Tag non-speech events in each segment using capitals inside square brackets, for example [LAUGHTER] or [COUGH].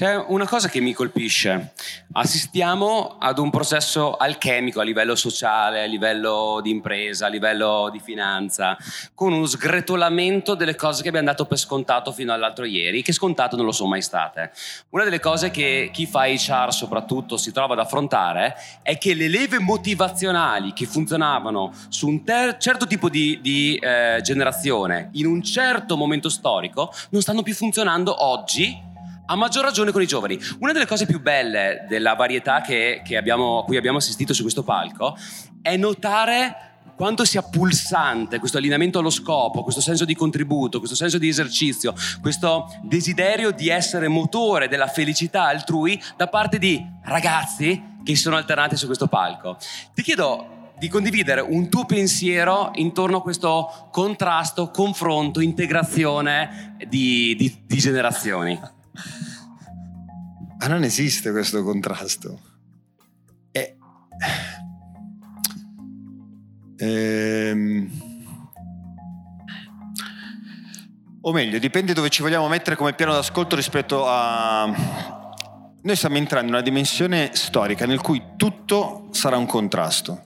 C'è una cosa che mi colpisce. Assistiamo ad un processo alchemico a livello sociale, a livello di impresa, a livello di finanza, con uno sgretolamento delle cose che abbiamo dato per scontato fino all'altro ieri, che scontato non lo sono mai state. Una delle cose che chi fa HR soprattutto si trova ad affrontare è che le leve motivazionali che funzionavano su un ter- certo tipo di, di eh, generazione, in un certo momento storico, non stanno più funzionando oggi a maggior ragione con i giovani. Una delle cose più belle della varietà che, che abbiamo, a cui abbiamo assistito su questo palco è notare quanto sia pulsante questo allineamento allo scopo, questo senso di contributo, questo senso di esercizio, questo desiderio di essere motore della felicità altrui da parte di ragazzi che si sono alternati su questo palco. Ti chiedo di condividere un tuo pensiero intorno a questo contrasto, confronto, integrazione di, di, di generazioni. Ma non esiste questo contrasto. E... Ehm... O meglio, dipende dove ci vogliamo mettere come piano d'ascolto rispetto a... Noi stiamo entrando in una dimensione storica nel cui tutto sarà un contrasto.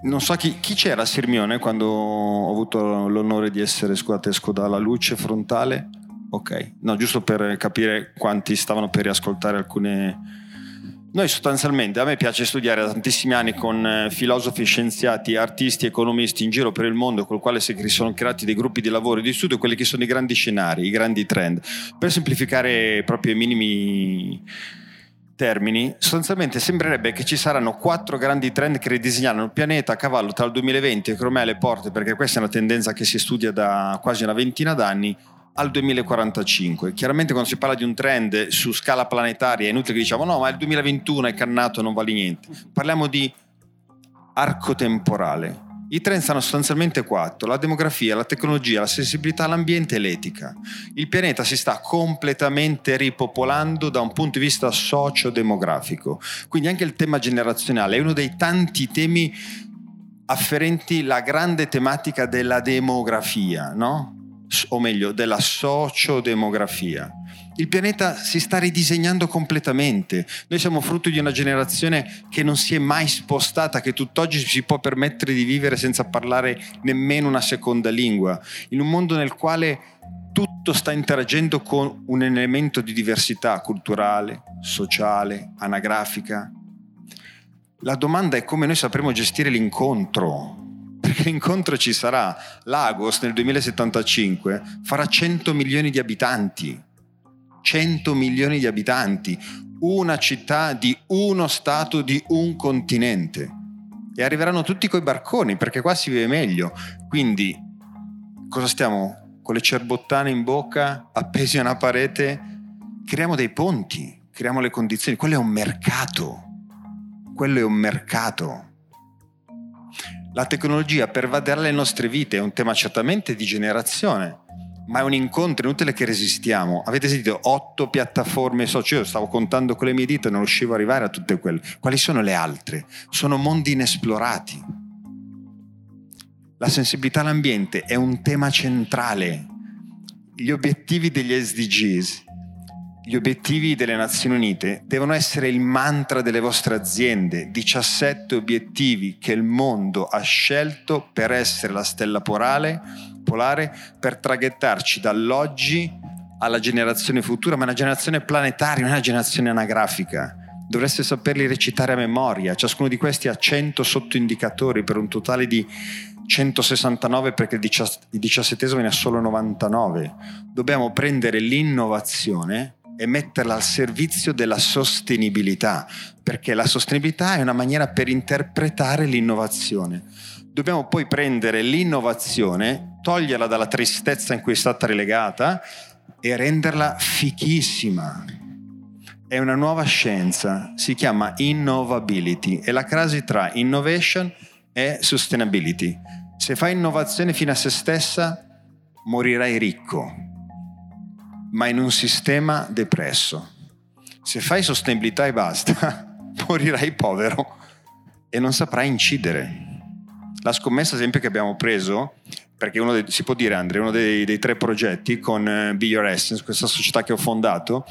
Non so chi, chi c'era Sirmione quando ho avuto l'onore di essere, scusate, esco dalla luce frontale Ok, no, giusto per capire quanti stavano per riascoltare alcune... Noi sostanzialmente, a me piace studiare da tantissimi anni con eh, filosofi, scienziati, artisti, economisti in giro per il mondo, col quale si sono creati dei gruppi di lavoro e di studio, quelli che sono i grandi scenari, i grandi trend. Per semplificare proprio i minimi termini, sostanzialmente sembrerebbe che ci saranno quattro grandi trend che ridisegneranno il pianeta a cavallo tra il 2020 e ormai alle porte, perché questa è una tendenza che si studia da quasi una ventina d'anni, al 2045. Chiaramente quando si parla di un trend su scala planetaria è inutile che diciamo no, ma il 2021 è cannato, non vale niente. Parliamo di arco temporale. I trend sono sostanzialmente quattro, la demografia, la tecnologia, la sensibilità all'ambiente e l'etica. Il pianeta si sta completamente ripopolando da un punto di vista socio-demografico, quindi anche il tema generazionale è uno dei tanti temi afferenti la grande tematica della demografia, no? O meglio della sociodemografia. Il pianeta si sta ridisegnando completamente. Noi siamo frutto di una generazione che non si è mai spostata, che tutt'oggi si può permettere di vivere senza parlare nemmeno una seconda lingua, in un mondo nel quale tutto sta interagendo con un elemento di diversità culturale, sociale, anagrafica. La domanda è come noi sapremo gestire l'incontro, perché l'incontro ci sarà. Lagos nel 2075 farà 100 milioni di abitanti. 100 milioni di abitanti. Una città di uno stato di un continente. E arriveranno tutti coi barconi perché qua si vive meglio. Quindi cosa stiamo con le cerbottane in bocca, appesi a una parete? Creiamo dei ponti, creiamo le condizioni. Quello è un mercato. Quello è un mercato la tecnologia pervaderà le nostre vite, è un tema certamente di generazione, ma è un incontro inutile che resistiamo. Avete sentito otto piattaforme social, io stavo contando con le mie dita non riuscivo ad arrivare a tutte quelle. Quali sono le altre? Sono mondi inesplorati. La sensibilità all'ambiente è un tema centrale. Gli obiettivi degli SDGs gli obiettivi delle Nazioni Unite devono essere il mantra delle vostre aziende, 17 obiettivi che il mondo ha scelto per essere la stella polare, polare per traghettarci dall'oggi alla generazione futura, ma una generazione planetaria, non una generazione anagrafica. Dovreste saperli recitare a memoria, ciascuno di questi ha 100 sottoindicatori per un totale di 169 perché il diciassettesimo ne ha solo 99. Dobbiamo prendere l'innovazione e metterla al servizio della sostenibilità, perché la sostenibilità è una maniera per interpretare l'innovazione. Dobbiamo poi prendere l'innovazione, toglierla dalla tristezza in cui è stata relegata e renderla fichissima. È una nuova scienza, si chiama innovability, è la crasi tra innovation e sustainability. Se fai innovazione fino a se stessa, morirai ricco ma in un sistema depresso. Se fai sostenibilità e basta, [LAUGHS] morirai povero e non saprai incidere. La scommessa, esempio, che abbiamo preso, perché uno dei, si può dire, Andrea, uno dei, dei tre progetti con uh, Be Your Essence, questa società che ho fondato,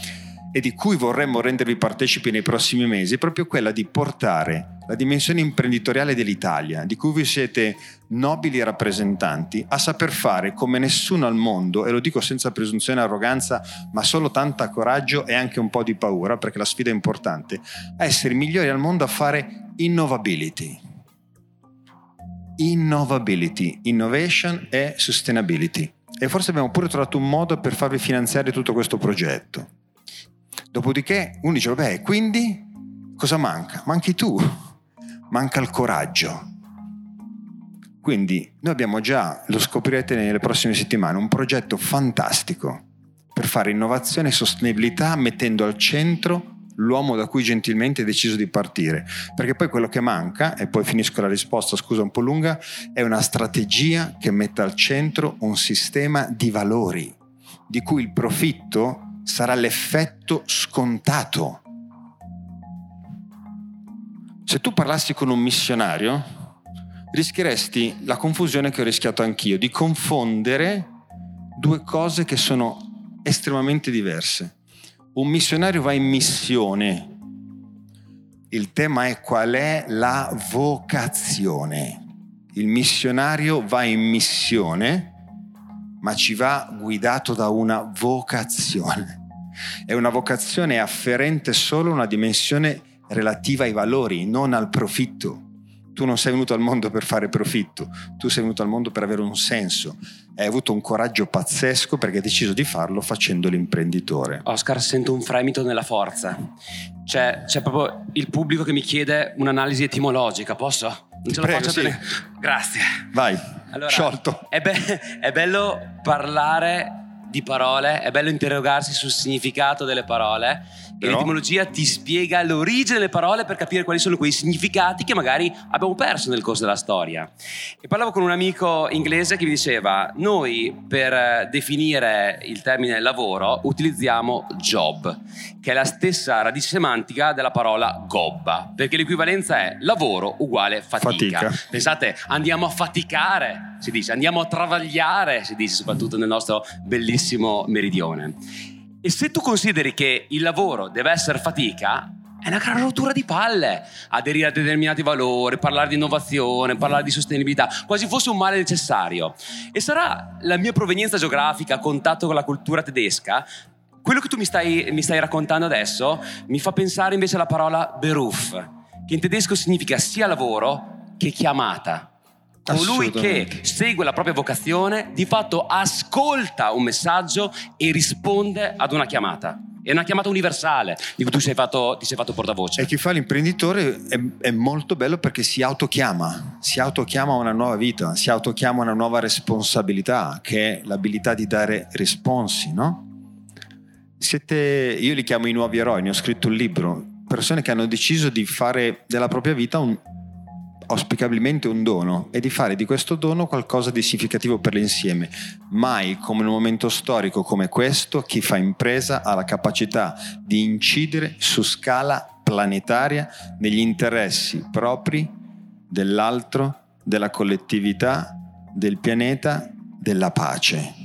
e di cui vorremmo rendervi partecipi nei prossimi mesi è proprio quella di portare la dimensione imprenditoriale dell'Italia, di cui vi siete nobili rappresentanti, a saper fare come nessuno al mondo, e lo dico senza presunzione e arroganza, ma solo tanta coraggio e anche un po' di paura, perché la sfida è importante, a essere i migliori al mondo a fare innovability. Innovability, innovation e sustainability. E forse abbiamo pure trovato un modo per farvi finanziare tutto questo progetto. Dopodiché uno dice, vabbè, quindi cosa manca? Manchi tu, manca il coraggio. Quindi noi abbiamo già, lo scoprirete nelle prossime settimane, un progetto fantastico per fare innovazione e sostenibilità mettendo al centro l'uomo da cui gentilmente hai deciso di partire. Perché poi quello che manca, e poi finisco la risposta, scusa un po' lunga, è una strategia che metta al centro un sistema di valori, di cui il profitto sarà l'effetto scontato. Se tu parlassi con un missionario, rischieresti la confusione che ho rischiato anch'io, di confondere due cose che sono estremamente diverse. Un missionario va in missione. Il tema è qual è la vocazione. Il missionario va in missione ma ci va guidato da una vocazione. È una vocazione afferente solo a una dimensione relativa ai valori, non al profitto. Tu non sei venuto al mondo per fare profitto, tu sei venuto al mondo per avere un senso. Hai avuto un coraggio pazzesco perché hai deciso di farlo facendo l'imprenditore. Oscar, sento un fremito nella forza. C'è, c'è proprio il pubblico che mi chiede un'analisi etimologica, posso? Non ce la faccio sì. Grazie. Vai, allora, sciolto. È, be- è bello parlare di parole, è bello interrogarsi sul significato delle parole e l'etimologia ti spiega l'origine delle parole per capire quali sono quei significati che magari abbiamo perso nel corso della storia. E parlavo con un amico inglese che mi diceva, noi per definire il termine lavoro utilizziamo job, che è la stessa radice semantica della parola gobba, perché l'equivalenza è lavoro uguale fatica. fatica. Pensate, andiamo a faticare, si dice, andiamo a travagliare, si dice soprattutto nel nostro bellissimo meridione. E se tu consideri che il lavoro deve essere fatica, è una gran rottura di palle aderire a determinati valori, parlare di innovazione, parlare di sostenibilità, quasi fosse un male necessario. E sarà la mia provenienza geografica, contatto con la cultura tedesca, quello che tu mi stai, mi stai raccontando adesso mi fa pensare invece alla parola Beruf, che in tedesco significa sia lavoro che chiamata colui che segue la propria vocazione di fatto ascolta un messaggio e risponde ad una chiamata. È una chiamata universale di cui tu sei fatto, ti sei fatto portavoce. E chi fa l'imprenditore è, è, molto bello perché si autochiama, si autochiama una nuova vita, si autochiama una nuova responsabilità, che è l'abilità di dare risponsi, no? Siete, io li chiamo i nuovi eroi, ne ho scritto un libro, persone che hanno deciso di fare della propria vita un, auspicabilmente un dono e di fare di questo dono qualcosa di significativo per l'insieme. Mai come in un momento storico come questo chi fa impresa ha la capacità di incidere su scala planetaria negli interessi propri dell'altro, della collettività, del pianeta, della pace.